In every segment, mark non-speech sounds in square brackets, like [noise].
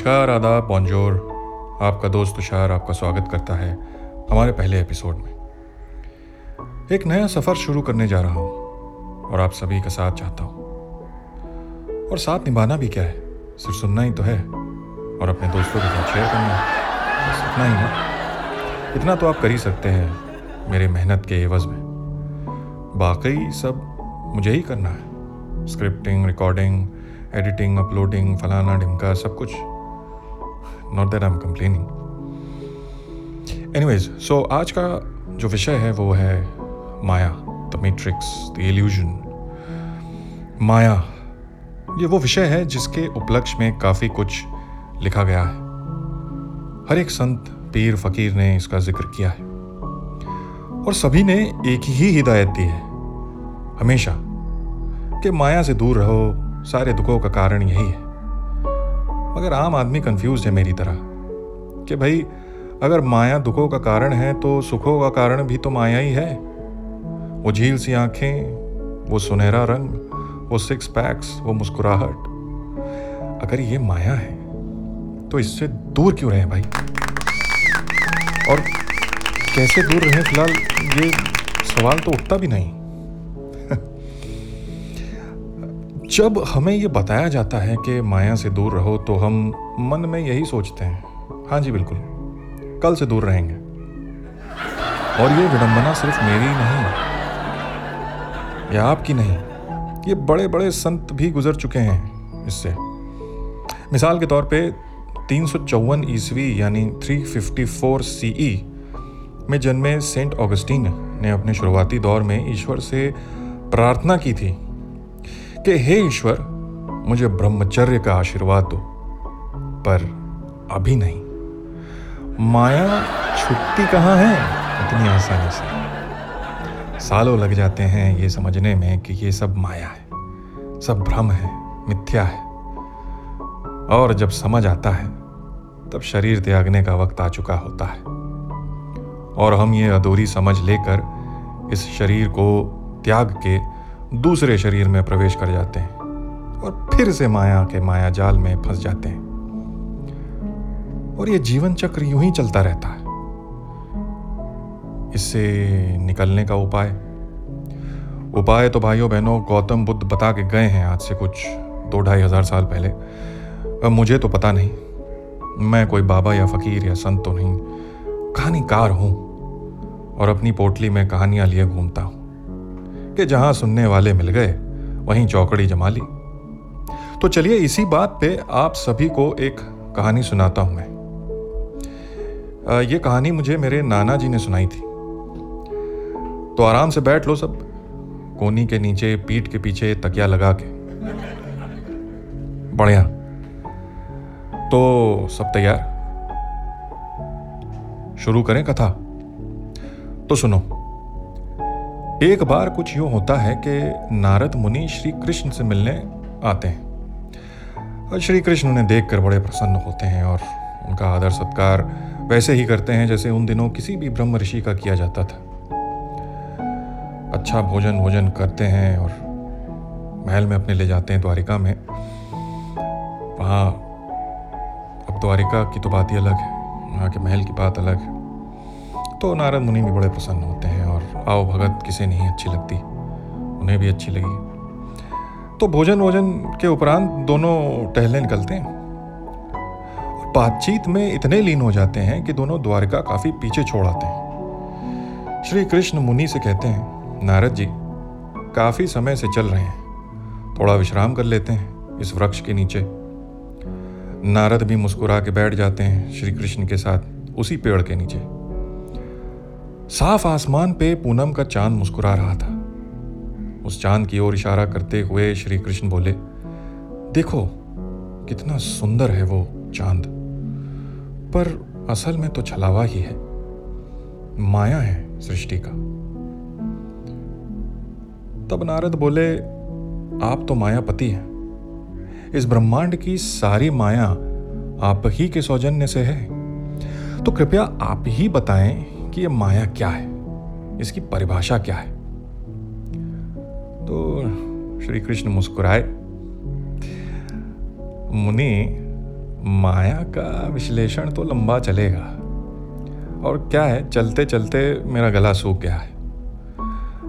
नमस्कार आदाब बॉन्जोर आपका दोस्त तुषार आपका स्वागत करता है हमारे पहले एपिसोड में। एक नया सफ़र शुरू करने जा रहा हूँ और आप सभी का साथ चाहता हूँ। और साथ निभाना भी क्या है? सिर्फ़ सुनना ही तो है और अपने दोस्तों के साथ शेयर करना है। बस इतना ही ना इतना तो आप कर ही सकते हैं मेरे मेहनत के एवज में। बाकी सब मुझे ही करना है। स्क्रिप्टिंग रिकॉर्डिंग एडिटिंग अपलोडिंग फलाना, ढिमका, सब कुछ। Not that I am complaining anyways so आज का जो विषय है वो है maya the Matrix the illusion maya, ये वो विषय है जिसके उपलक्ष्य में काफ़ी कुछ लिखा गया है। हर एक संत, पीर, फकीर ने इसका ज़िक्र किया है। और सभी ने एक ही हिदायत दी है, हमेशा, कि माया से दूर रहो, सारे दुखों का कारण यही है। मगर आम आदमी कंफ्यूज है मेरी तरह कि भाई, अगर माया दुखों का कारण है तो सुखों का कारण भी तो माया ही है। वो झील सी आँखें, वो सुनहरा रंग, वो सिक्स पैक्स वो मुस्कुराहट। अगर ये माया है तो इससे दूर क्यों रहे भाई? और कैसे दूर रहे फ़िलहाल, ये सवाल तो उठता भी नहीं। जब हमें ये बताया जाता है कि माया से दूर रहो तो हम मन में यही सोचते हैं। हाँ जी, बिल्कुल। कल से दूर रहेंगे। और ये विडंबना सिर्फ़ मेरी नहीं, या आपकी नहीं, ये बड़े बड़े संत भी गुजर चुके हैं इससे। मिसाल के तौर पे तीन सौ चौवन ईस्वी, यानी 354 सीई में जन्मे सेंट ऑगस्टीन ने अपने शुरुआती दौर में ईश्वर से प्रार्थना की थी। कि हे ईश्वर, मुझे ब्रह्मचर्य का आशीर्वाद दो, पर अभी नहीं। माया छुट्टी कहाँ है? इतनी आसानी से। सालों लग जाते हैं ये समझने में कि ये सब माया है, सब भ्रम है, मिथ्या है। और जब समझ आता है, तब शरीर त्यागने का वक्त आ चुका होता है। और हम ये अधूरी समझ लेकर इस शरीर को त्याग के दूसरे शरीर में प्रवेश कर जाते हैं और फिर से माया के माया जाल में फंस जाते हैं। और ये जीवन चक्र यूँ ही चलता रहता है। इससे निकलने का उपाय? उपाय तो भाइयों बहनों गौतम बुद्ध बता के गए हैं आज से कुछ दो ढाई हज़ार साल पहले। अब मुझे तो पता नहीं। मैं कोई बाबा या फकीर या संत तो नहीं। कहानीकार हूँ और अपनी पोटली में कहानियाँ लिए घूमता हूँ। कि जहाँ सुनने वाले मिल गए, वहीं चौकड़ी जमा ली। तो चलिए इसी बात पे आप सभी को एक कहानी सुनाता हूँ मैं। ये कहानी मुझे मेरे नाना जी ने सुनाई थी। तो आराम से बैठ लो सब, कोनी के नीचे, पीठ के पीछे, तकिया लगा के। बढ़िया। तो सब तैयार? शुरू करें कथा? तो सुनो। एक बार कुछ यूँ होता है कि नारद मुनि श्री कृष्ण से मिलने आते हैं। और श्री कृष्ण उन्हें देखकर बड़े प्रसन्न होते हैं और उनका आदर सत्कार वैसे ही करते हैं जैसे उन दिनों किसी भी ब्रह्म ऋषि का किया जाता था। अच्छा भोजन भोजन करते हैं और महल में अपने ले जाते हैं द्वारिका में। वहाँ अब द्वारिका की तो बात ही अलग है, वहाँ के महल की बात अलग है। तो नारद मुनि भी बड़े प्रसन्न होते हैं। आओ, भगत किसे नहीं अच्छी लगती? उन्हें भी अच्छी लगी। तो भोजन वोजन के उपरांत दोनों टहलने निकलते हैं। बातचीत में इतने लीन हो जाते हैं कि दोनों द्वारका काफ़ी पीछे छोड़ आते हैं। श्री कृष्ण मुनि से कहते हैं, नारद जी, काफ़ी समय से चल रहे हैं। थोड़ा विश्राम कर लेते हैं इस वृक्ष के नीचे। नारद भी मुस्कुरा के बैठ जाते हैं श्री कृष्ण के साथ उसी पेड़ के नीचे। साफ़ आसमान पे पूनम का चाँद मुस्कुरा रहा था। उस चाँद की ओर इशारा करते हुए श्री कृष्ण बोले, देखो, कितना सुंदर है वो चाँद। पर असल में तो छलावा ही है। माया है सृष्टि का। तब नारद बोले, आप तो मायापति हैं। इस ब्रह्मांड की सारी माया आप ही के सौजन्य से है। तो कृपया आप ही बताएँ कि ये माया क्या है? इसकी परिभाषा क्या है? तो श्री कृष्ण मुस्कुराए। मुनि, माया का विश्लेषण तो लंबा चलेगा। और क्या है चलते चलते मेरा गला सूख गया है।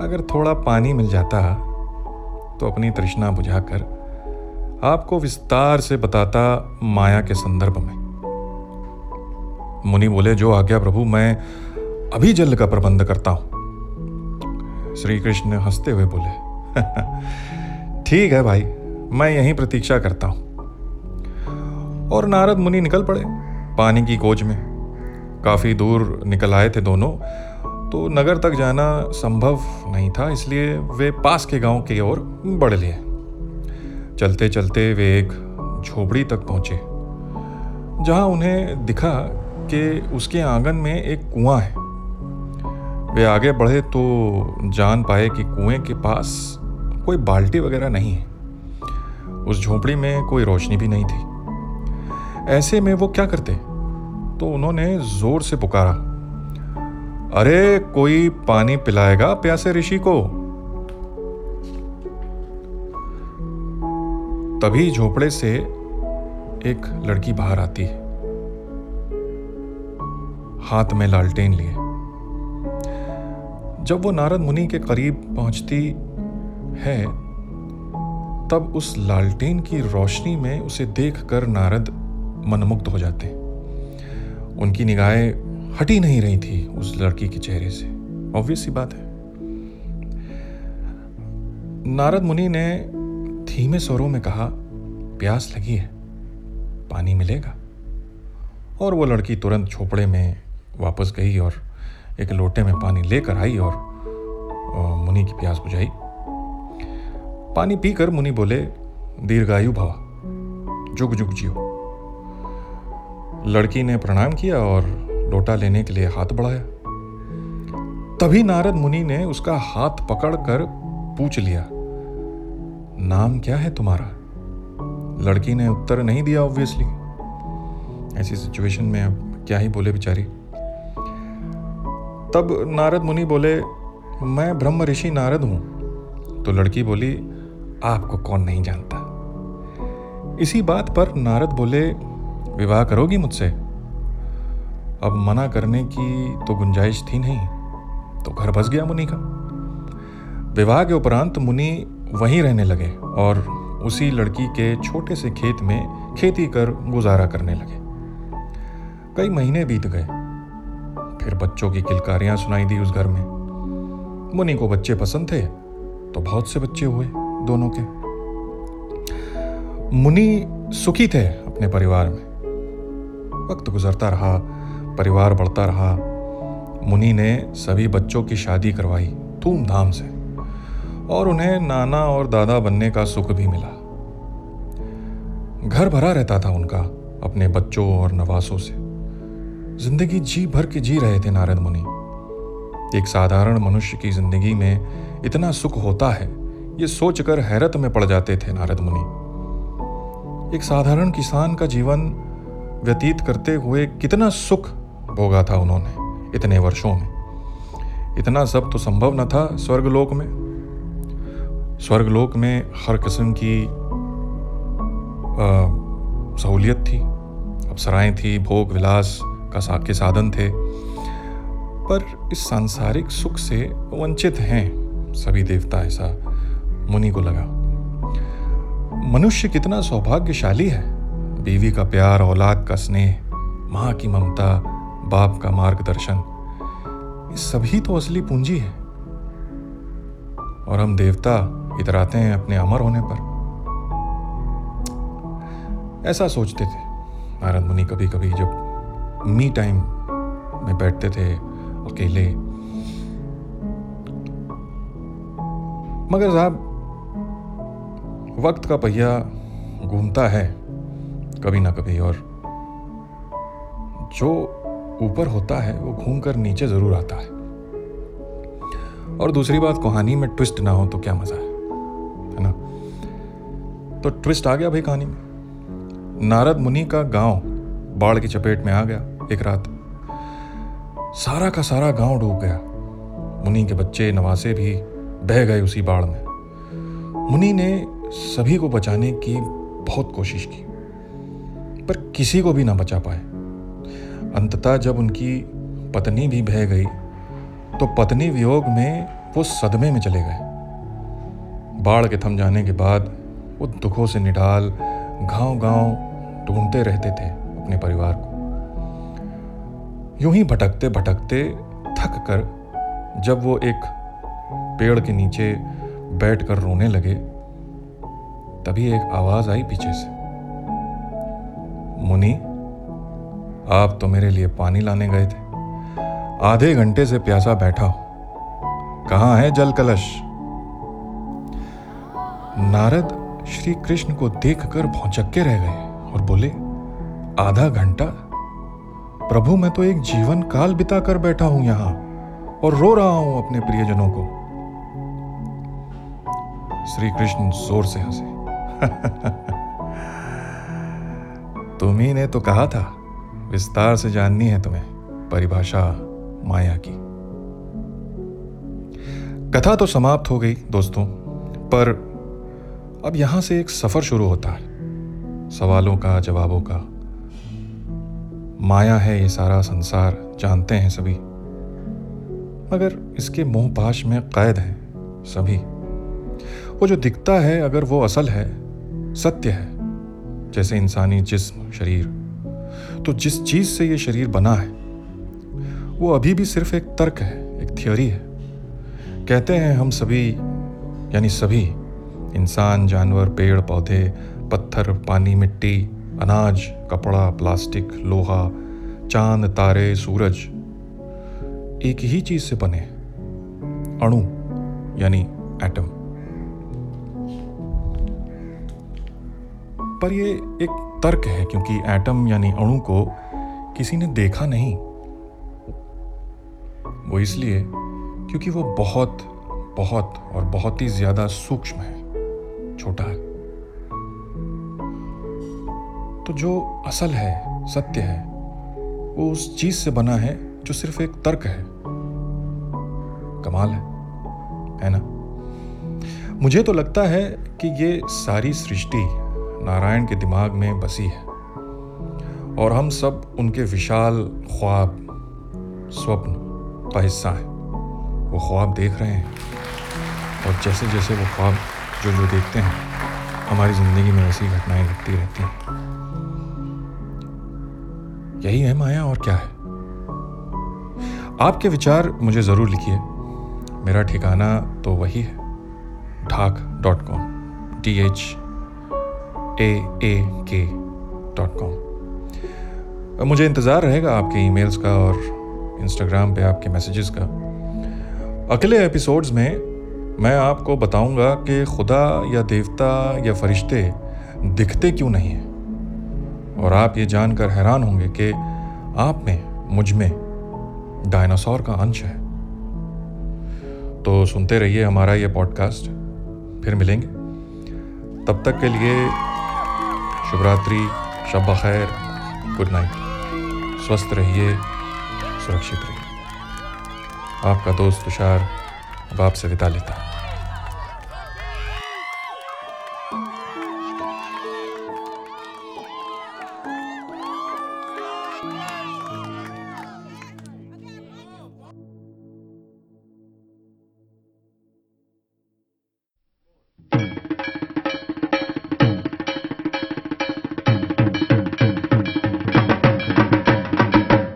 अगर थोड़ा पानी मिल जाता तो अपनी तृष्णा बुझाकर आपको विस्तार से बताता माया के संदर्भ में। मुनि बोले, जो आज्ञा प्रभु, मैं अभी जल का प्रबंध करता हूँ। श्री कृष्ण हँसते हुए बोले, [laughs] ठीक है भाई, मैं यहीं प्रतीक्षा करता हूँ। और नारद मुनि निकल पड़े पानी की खोज में। काफ़ी दूर निकल आए थे दोनों तो नगर तक जाना संभव नहीं था, इसलिए वे पास के गाँव की ओर बढ़ लिए। चलते चलते वे एक झोपड़ी तक पहुँचे, जहाँ उन्हें दिखा कि उसके आँगन में एक कुआँ है। वे आगे बढ़े तो जान पाए कि कुएँ के पास कोई बाल्टी वगैरह नहीं है। उस झोपड़ी में कोई रोशनी भी नहीं थी। ऐसे में वो क्या करते? तो उन्होंने ज़ोर से पुकारा, अरे, कोई पानी पिलाएगा प्यासे ऋषि को? तभी झोपड़े से एक लड़की बाहर आती है। हाथ में लालटेन लिए। जब वो नारद मुनि के करीब पहुँचती है, तब उस लालटेन की रोशनी में उसे देखकर नारद मनमुग्ध हो जाते। उनकी निगाहें हटी नहीं रही थी उस लड़की के चेहरे से। ऑब्वियस ही बात है। नारद मुनि ने धीमे स्वरों में कहा, प्यास लगी है, पानी मिलेगा। और वो लड़की तुरंत झोपड़े में वापस गई और एक लोटे में पानी लेकर आई और मुनि की प्यास बुझाई। पानी पीकर मुनि बोले, दीर्घायु भवा, जुग जुग जियो। लड़की ने प्रणाम किया और लोटा लेने के लिए हाथ बढ़ाया। तभी नारद मुनि ने उसका हाथ पकड़कर पूछ लिया, नाम क्या है तुम्हारा? लड़की ने उत्तर नहीं दिया ऑब्वियसली ऐसी सिचुएशन में अब क्या ही बोले बेचारी। तब नारद मुनि बोले, मैं ब्रह्म ऋषि नारद हूँ। तो लड़की बोली, आपको कौन नहीं जानता? इसी बात पर नारद बोले, विवाह करोगी मुझसे? अब मना करने की तो गुंजाइश थी नहीं तो घर बस गया मुनि का। विवाह के उपरांत मुनि वहीं रहने लगे और उसी लड़की के छोटे से खेत में खेती कर गुजारा करने लगे। कई महीने बीत गए। फिर बच्चों की किलकारियाँ सुनाई दी उस घर में। मुनि को बच्चे पसंद थे तो बहुत से बच्चे हुए दोनों के। मुनि सुखी थे अपने परिवार में। वक्त गुजरता रहा, परिवार बढ़ता रहा। मुनि ने सभी बच्चों की शादी करवाई धूमधाम से, और उन्हें नाना और दादा बनने का सुख भी मिला। घर भरा रहता था उनका, अपने बच्चों और नवासों से। ज़िंदगी जी भर के जी रहे थे नारद मुनि। एक साधारण मनुष्य की ज़िंदगी में इतना सुख होता है, ये सोचकर हैरत में पड़ जाते थे नारद मुनि। एक साधारण किसान का जीवन व्यतीत करते हुए कितना सुख भोगा था उन्होंने इतने वर्षों में। इतना सब तो संभव न था स्वर्गलोक में। स्वर्गलोक में हर किस्म की सहूलियत थी अप्सराएँ थी भोग विलास का के साधन थे। पर इस सांसारिक सुख से वंचित हैं सभी देवता ऐसा मुनि को लगा। मनुष्य कितना सौभाग्यशाली है। बीवी का प्यार, औलाद का स्नेह, माँ की ममता, बाप का मार्गदर्शन, ये सभी तो असली पूंजी है। और हम देवता इतराते हैं अपने अमर होने पर। ऐसा सोचते थे, नारद मुनि कभी कभी जब मी टाइम में बैठते थे अकेले। मगर साहब, वक्त का पहिया घूमता है, कभी ना कभी, और जो ऊपर होता है, वो घूमकर नीचे ज़रूर आता है। और दूसरी बात, कहानी में ट्विस्ट ना हो तो क्या मज़ा है है ना? तो ट्विस्ट आ गया भाई कहानी में। नारद मुनि का गाँव बाढ़ की चपेट में आ गया। एक रात, सारा का सारा गाँव डूब गया। मुनि के बच्चे नवासे भी बह गए उसी बाढ़ में। मुनि ने सभी को बचाने की बहुत कोशिश की, पर किसी को भी ना बचा पाए। अंततः जब उनकी पत्नी भी बह गई तो पत्नी वियोग में वो सदमे में चले गए। बाढ़ के थम जाने के बाद वो दुखों से निडाल गाँव गाँव ढूंढते रहते थे अपने परिवार को। यूँ ही भटकते भटकते थक कर जब वो एक पेड़ के नीचे बैठ कर रोने लगे, तभी एक आवाज़ आई पीछे से। मुनि, आप तो मेरे लिए पानी लाने गए थे। आधे घंटे से प्यासा बैठा हो। कहाँ है जल कलश? नारद श्री कृष्ण को देखकर भौचक्के रह गए और बोले, आधा घंटा प्रभु, मैं तो एक जीवन काल बिता कर बैठा हूँ यहाँ और रो रहा हूँ अपने प्रियजनों को। श्री कृष्ण ज़ोर से हंसे। [laughs] तुम्ही ने तो कहा था, विस्तार से जाननी है तुम्हें, परिभाषा माया की। कथा तो समाप्त हो गई दोस्तों, पर अब यहाँ से एक सफ़र शुरू होता है। सवालों का, जवाबों का माया है ये सारा संसार, जानते हैं सभी। मगर इसके मोह पाश में कैद हैं सभी। वो जो दिखता है अगर वो असल है, सत्य है, जैसे इंसानी जिस्म, शरीर। तो जिस चीज़ से ये शरीर बना है, वो अभी भी सिर्फ़ एक तर्क है, एक थियोरी है। कहते हैं हम सभी, यानी सभी, इंसान, जानवर, पेड़, पौधे, पत्थर, पानी, मिट्टी अनाज, कपड़ा, प्लास्टिक, लोहा, चाँद, तारे, सूरज, एक ही चीज़ से बने अणु, यानी एटम पर ये एक तर्क है, क्योंकि एटम यानी अणु को किसी ने देखा नहीं। वो इसलिए क्योंकि वो बहुत बहुत और बहुत ही ज़्यादा सूक्ष्म है, छोटा है। तो जो असल है, सत्य है, वो उस चीज़ से बना है जो सिर्फ़ एक तर्क है। कमाल है है ना? मुझे तो लगता है कि ये सारी सृष्टि नारायण के दिमाग में बसी है और हम सब उनके विशाल ख्वाब, स्वप्न का हिस्सा है। वो ख्वाब देख रहे हैं और जैसे जैसे वो ख्वाब जो जो देखते हैं हमारी ज़िंदगी में ऐसी घटनाएँ घटती रहती हैं। यही है माया और क्या है? आपके विचार मुझे ज़रूर लिखिए। मेरा ठिकाना तो वही है, Dhaak dot com T H A A K dot com मुझे इंतज़ार रहेगा आपके ईमेल्स का और इंस्टाग्राम पे आपके मैसेजेस का। अगले एपिसोड्स में मैं आपको बताऊँगा कि खुदा या देवता या फरिश्ते दिखते क्यों नहीं हैं। और आप ये जानकर हैरान होंगे कि आप में, मुझमें डायनासोर का अंश है। तो सुनते रहिए हमारा ये पॉडकास्ट। फिर मिलेंगे। तब तक के लिए शुभरात्रि, शब खैर गुड नाइट। स्वस्थ रहिए, सुरक्षित रहिए। आपका दोस्त तुषार अब आपसे विदा लेता है।